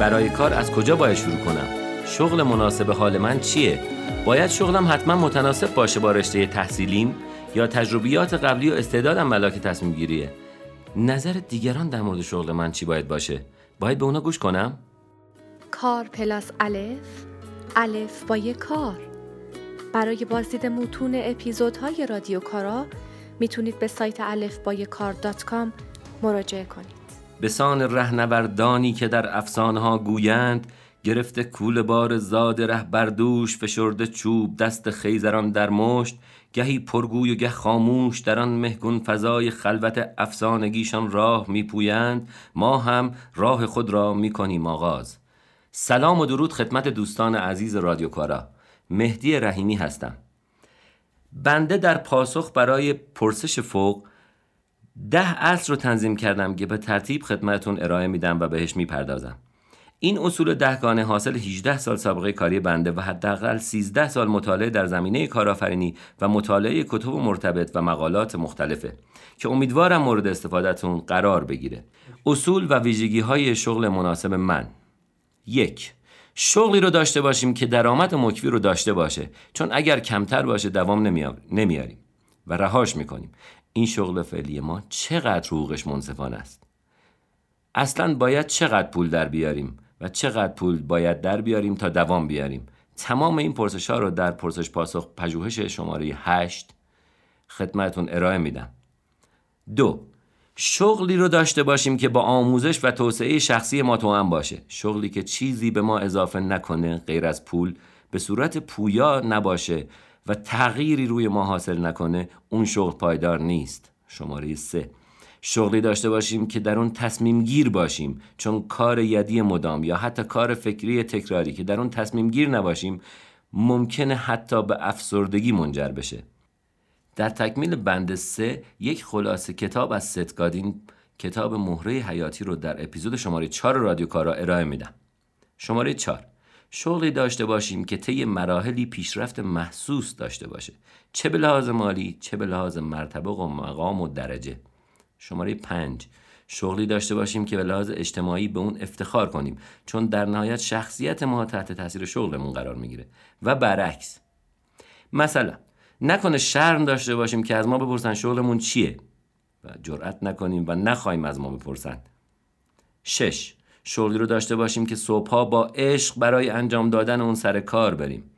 برای کار از کجا باید شروع کنم؟ شغل مناسب حال من چیه؟ باید شغلم حتما متناسب باشه با رشته تحصیلیم یا تجربیات قبلی و استعدادم ملاک تصمیم گیریه؟ نظر دیگران در مورد شغل من چی باید باشه؟ باید به اونا گوش کنم؟ کار پلاس الف الف با یک کار برای بازدید متون اپیزودهای رادیو کارا می‌تونید به سایت الف با کار dot com مراجعه کنید به سان رهنوردانی که در افسانه ها گویند گرفته کول بار زاد ره بردوش فشرده چوب دست خیزران در مشت گهی پرگوی و گه خاموش در آن مهگون فضای خلوت افسانگیشان راه میپویند ما هم راه خود را می‌کنیم آغاز. سلام و درود خدمت دوستان عزیز رادیو کارا. مهدی رحیمی هستم. بنده در پاسخ برای پرسش فوق ده اصل رو تنظیم کردم که به ترتیب خدمتون ارائه میدم و بهش می‌پردازم. این اصول دهگانه حاصل 18 سال سابقه کاری بنده و حداقل 13 سال مطالعه در زمینه کارآفرینی و مطالعه کتب مرتبط و مقالات مختلفه که امیدوارم مورد استفادهتون قرار بگیره. اصول و ویژگی های شغل مناسب من. یک شغلی رو داشته باشیم که درآمد مکوی رو داشته باشه چون اگر کمتر باشه دوام نمیاریم و رهاش می‌کنیم. این شغل فعلی ما چقدر حقوقش منصفانه است؟ اصلا باید چقدر پول در بیاریم و چقدر پول باید در بیاریم تا دوام بیاریم؟ تمام این پرسش ها رو در پرسش پاسخ پژوهش شماره 8 خدمتون ارائه میدم. دو شغلی رو داشته باشیم که با آموزش و توسعه شخصی ما توأم باشه. شغلی که چیزی به ما اضافه نکنه غیر از پول به صورت پویا نباشه و تغییری روی ما حاصل نکنه اون شغل پایدار نیست. شماره سه. شغلی داشته باشیم که در اون تصمیم گیر باشیم چون کار یدی مدام یا حتی کار فکری تکراری که در اون تصمیم گیر نباشیم ممکنه حتی به افسردگی منجر بشه. در تکمیل بند سه یک خلاصه کتاب از ستگادین کتاب مهره حیاتی رو در اپیزود شماره 4 رادیو کارا ارائه میدم. شماره 4 شغلی داشته باشیم که طی مراحلی پیشرفت محسوس داشته باشه. چه به لحاظ مالی چه به لحاظ مرتبه و مقام و درجه. شماره 5 شغلی داشته باشیم که به لحاظ اجتماعی به اون افتخار کنیم چون در نهایت شخصیت ما تحت تاثیر شغلمون قرار می‌گیره. و برعکس. مثلا نکنه شرم داشته باشیم که از ما بپرسن شغلمون چیه؟ و جرأت نکنیم و نخواهیم از ما بپرسن. شش. شغلی رو داشته باشیم که صبحها با عشق برای انجام دادن اون سر کار بریم.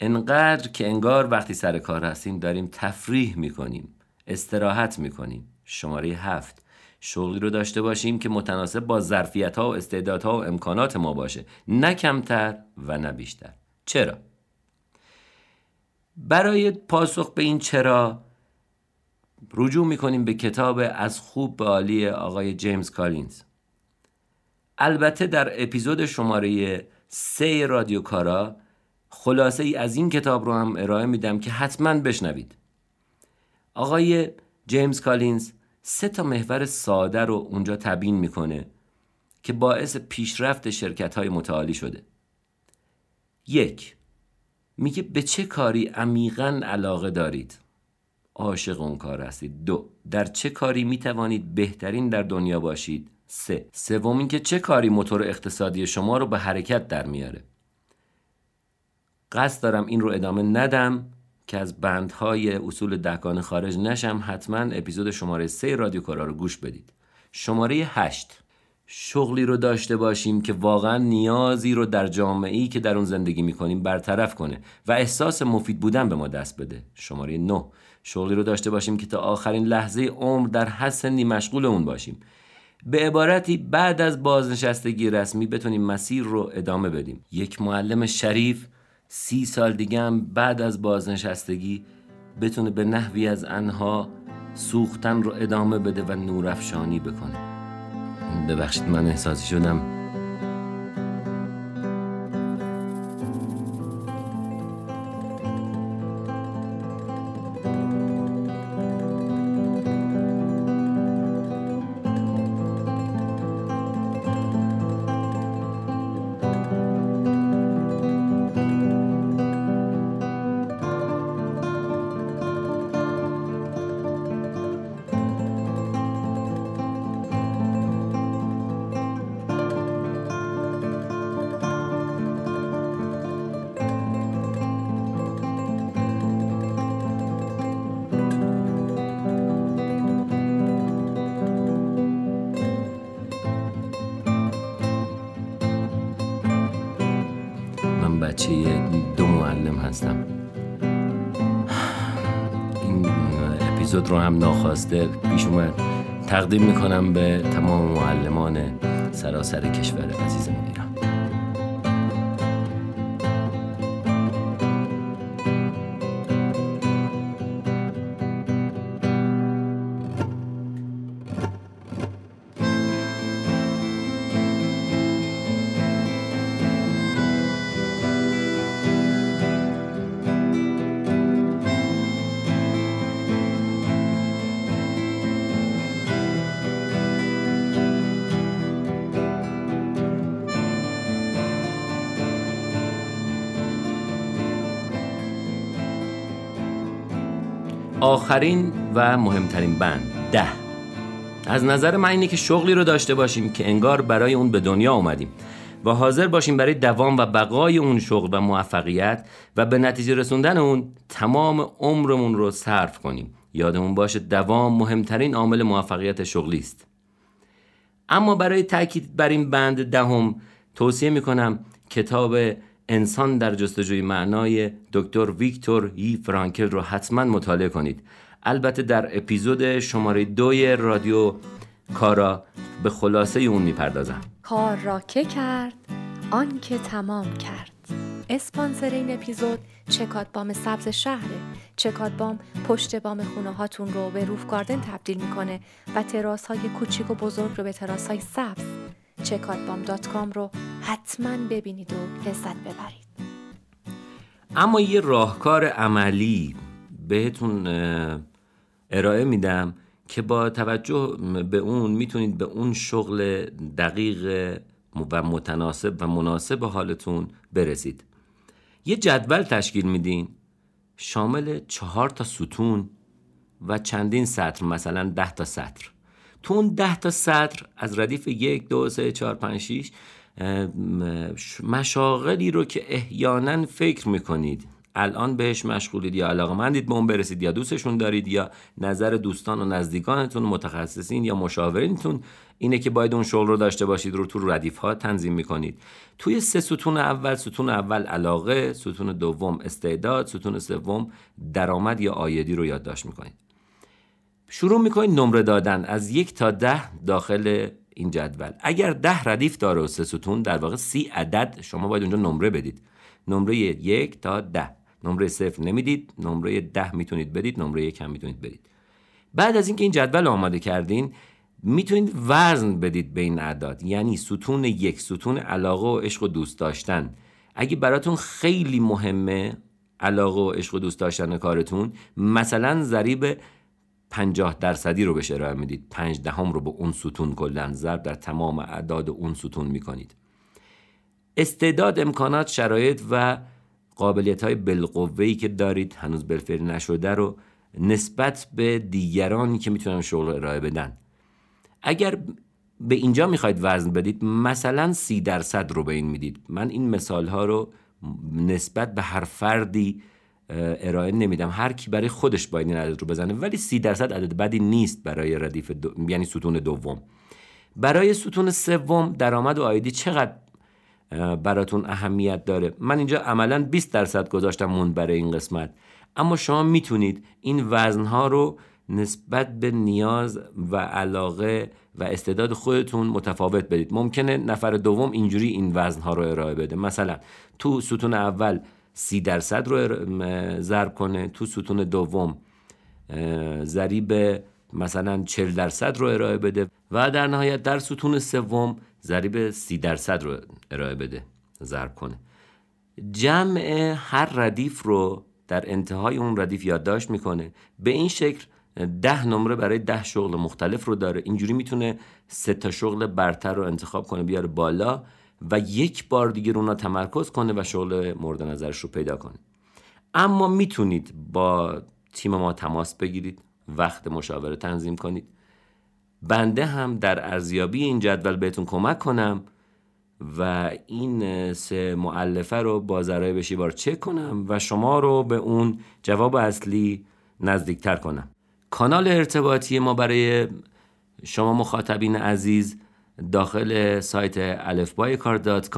انقدر که انگار وقتی سر کار هستیم داریم تفریح می‌کنیم استراحت می‌کنیم. شماره هفت. شغلی رو داشته باشیم که متناسب با ظرفیت ها و استعدادها و امکانات ما باشه. نه کمتر و نه بیشتر. چرا؟ برای پاسخ به این چرا رجوع می‌کنیم به کتاب از خوب به عالی آقای جیمز کالینز. البته در اپیزود شماره سه رادیو کارا خلاصه ای از این کتاب رو هم ارائه میدم که حتما بشنوید. آقای جیمز کالینز سه تا محور ساده رو اونجا تبیین می‌کنه که باعث پیشرفت شرکت های متعالی شده. یک میگه به چه کاری عمیقا علاقه دارید؟ عاشق اون کار هستید. دو در چه کاری می‌توانید بهترین در دنیا باشید؟ سه. سوم اینکه چه کاری موتور اقتصادی شما رو به حرکت در میاره؟ قصد دارم این رو ادامه ندم که از بندهای اصول دهگانه خارج نشم. حتما اپیزود شماره سه رادیو کارا رو گوش بدید. شماره هشت. شغلی رو داشته باشیم که واقعا نیازی رو در جامعه ای که در اون زندگی می‌کنیم برطرف کنه و احساس مفید بودن به ما دست بده. شماره 9 شغلی رو داشته باشیم که تا آخرین لحظه عمر در هر سنی اون باشیم. به عبارتی بعد از بازنشستگی رسمی بتونیم مسیر رو ادامه بدیم. یک معلم شریف سی سال دیگه هم بعد از بازنشستگی بتونه به نحوی از انها سوختن رو ادامه بده و نورافشانی بکنه. ببخشید من احساسی شدم بچه دو معلم هستم. این اپیزود رو هم ناخواسته پیش اومد. تقدیم می‌کنم به تمام معلمان سراسر کشور عزیزمون آخرین و مهمترین بند ده. از نظر من اینه که شغلی رو داشته باشیم که انگار برای اون به دنیا اومدیم و حاضر باشیم برای دوام و بقای اون شغل و موفقیت و به نتیجه رسوندن اون تمام عمرمون رو صرف کنیم. یادمون باشه دوام مهمترین عامل موفقیت شغلی است. اما برای تاکید بر این بند دهم توصیه می‌کنم کتاب انسان در جستجوی معنای دکتر ویکتور ای فرانکل رو حتما مطالعه کنید. البته در اپیزود شماره دوی رادیو کارا به خلاصه اون می‌پردازم. کار را که کرد آن که تمام کرد. اسپانسر این اپیزود چکات بام سبز شهره. چکات بام پشت بام خونه هاتون رو به روف گاردن تبدیل می‌کنه و تراس های کوچیک و بزرگ رو به تراس های سبز. چکاتبام رو حتما ببینید و لذت ببرید. اما یه راهکار عملی بهتون ارائه میدم که با توجه به اون می‌تونید به اون شغل دقیق و متناسب و مناسب حالتون برسید. یه جدول تشکیل میدین شامل چهار تا ستون و چندین سطر مثلا ده تا سطر. تو اون ده تا سطر از ردیف یک دو سه چهار پنج شیش مشاغلی رو که احیانا فکر می‌کنید. الان بهش مشغولید یا علاقه مندید به اون برسید یا دوستشون دارید یا نظر دوستان و نزدیکانتون متخصصین یا مشاورینتون اینه که باید اون شغل رو داشته باشید رو تو ردیف ها تنظیم می‌کنید. توی سه ستون اول ستون اول علاقه ستون دوم استعداد ستون سوم درآمد یا آیدی رو یادداشت می‌کنید. شروع می‌کنید نمره دادن. از یک تا ده داخل این جدول. اگر ده ردیف داره و سه ستون در واقع سی عدد شما باید اونجا نمره بدید. نمره یک تا ده. نمره صفر نمی‌دید نمره ده می‌تونید بدید نمره یک هم می‌تونید بدید. بعد از اینکه این جدول آماده کردین می‌تونید وزن بدید به این اعداد. یعنی ستون یک ستون علاقه و عشق و دوست داشتن. اگه براتون خیلی مهمه علاقه و عشق و دوست داشتن کارتون مثلا ضریب 50 درصدی رو بهش ارائه می‌دید. 5 دهم رو به اون ستون کلا ضرب در تمام اعداد اون ستون می‌کنید. استعداد امکانات شرایط و قابلیت های بالقوه که دارید هنوز بالفعل نشده رو نسبت به دیگرانی که می‌تونن شغل ارائه بدن. اگر به اینجا می‌خواید وزن بدید مثلا سی درصد رو به این می‌دید. من این مثال ها رو نسبت به هر فردی ارائه نمیدم. هر کی برای خودش باید این عدد رو بزنه ولی سی درصد عدد بدی نیست برای ردیف دو... یعنی ستون دوم. برای ستون سوم درآمد و آیدی چقدر براتون اهمیت داره؟ من اینجا عملا 20 درصد گذاشتم مون برای این قسمت. اما شما می‌تونید این وزنها رو نسبت به نیاز و علاقه و استعداد خودتون متفاوت بدید. ممکنه نفر دوم اینجوری این وزنها رو ارائه بده. مثلا تو ستون اول سی درصد رو ضرب کنه تو ستون دوم. ضریب مثلا 40 درصد رو ارائه بده و در نهایت در ستون سوم ضریب 30 درصد رو ارائه بده ضرب کنه. جمع هر ردیف رو در انتهای اون ردیف یادداشت می‌کنه. به این شکل ده نمره برای ده شغل مختلف رو داره. اینجوری می‌تونه سه تا شغل برتر رو انتخاب کنه بیاره بالا. و یک بار دیگه رونا تمرکز کنه و شغل مورد نظرش رو پیدا کنه. اما می‌تونید با تیم ما تماس بگیرید وقت مشاوره تنظیم کنید. بنده هم در ارزیابی این جدول بهتون کمک کنم و این سه معلفه رو با ذرای بشی بار چک کنم و شما رو به اون جواب اصلی نزدیکتر کنم. کانال ارتباطی ما برای شما مخاطبین عزیز داخل سایت الفبای کار دات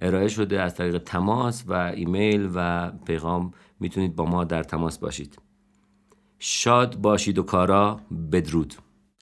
ارائه شده از طریق تماس و ایمیل و پیغام می‌تونید با ما در تماس باشید. شاد باشید و کارا بدرود.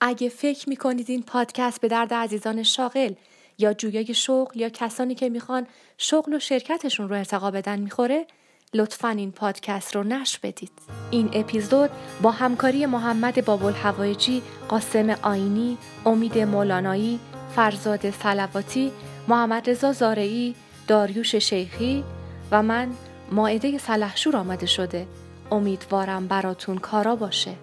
اگه فکر می‌کنید این پادکست به درد عزیزان شاغل یا جویای شغل یا کسانی که می‌خوان شغل و شرکتشون رو ارتقا بدن می‌خوره لطفا این پادکست رو نشر بدید. این اپیزود با همکاری محمد بابل هوایجی قاسم آینی امید مولانایی فرزاد سلواتی محمد رضا زارعی داریوش شیخی و من ماعده سلحشور آمده شده. امیدوارم براتون کارا باشه.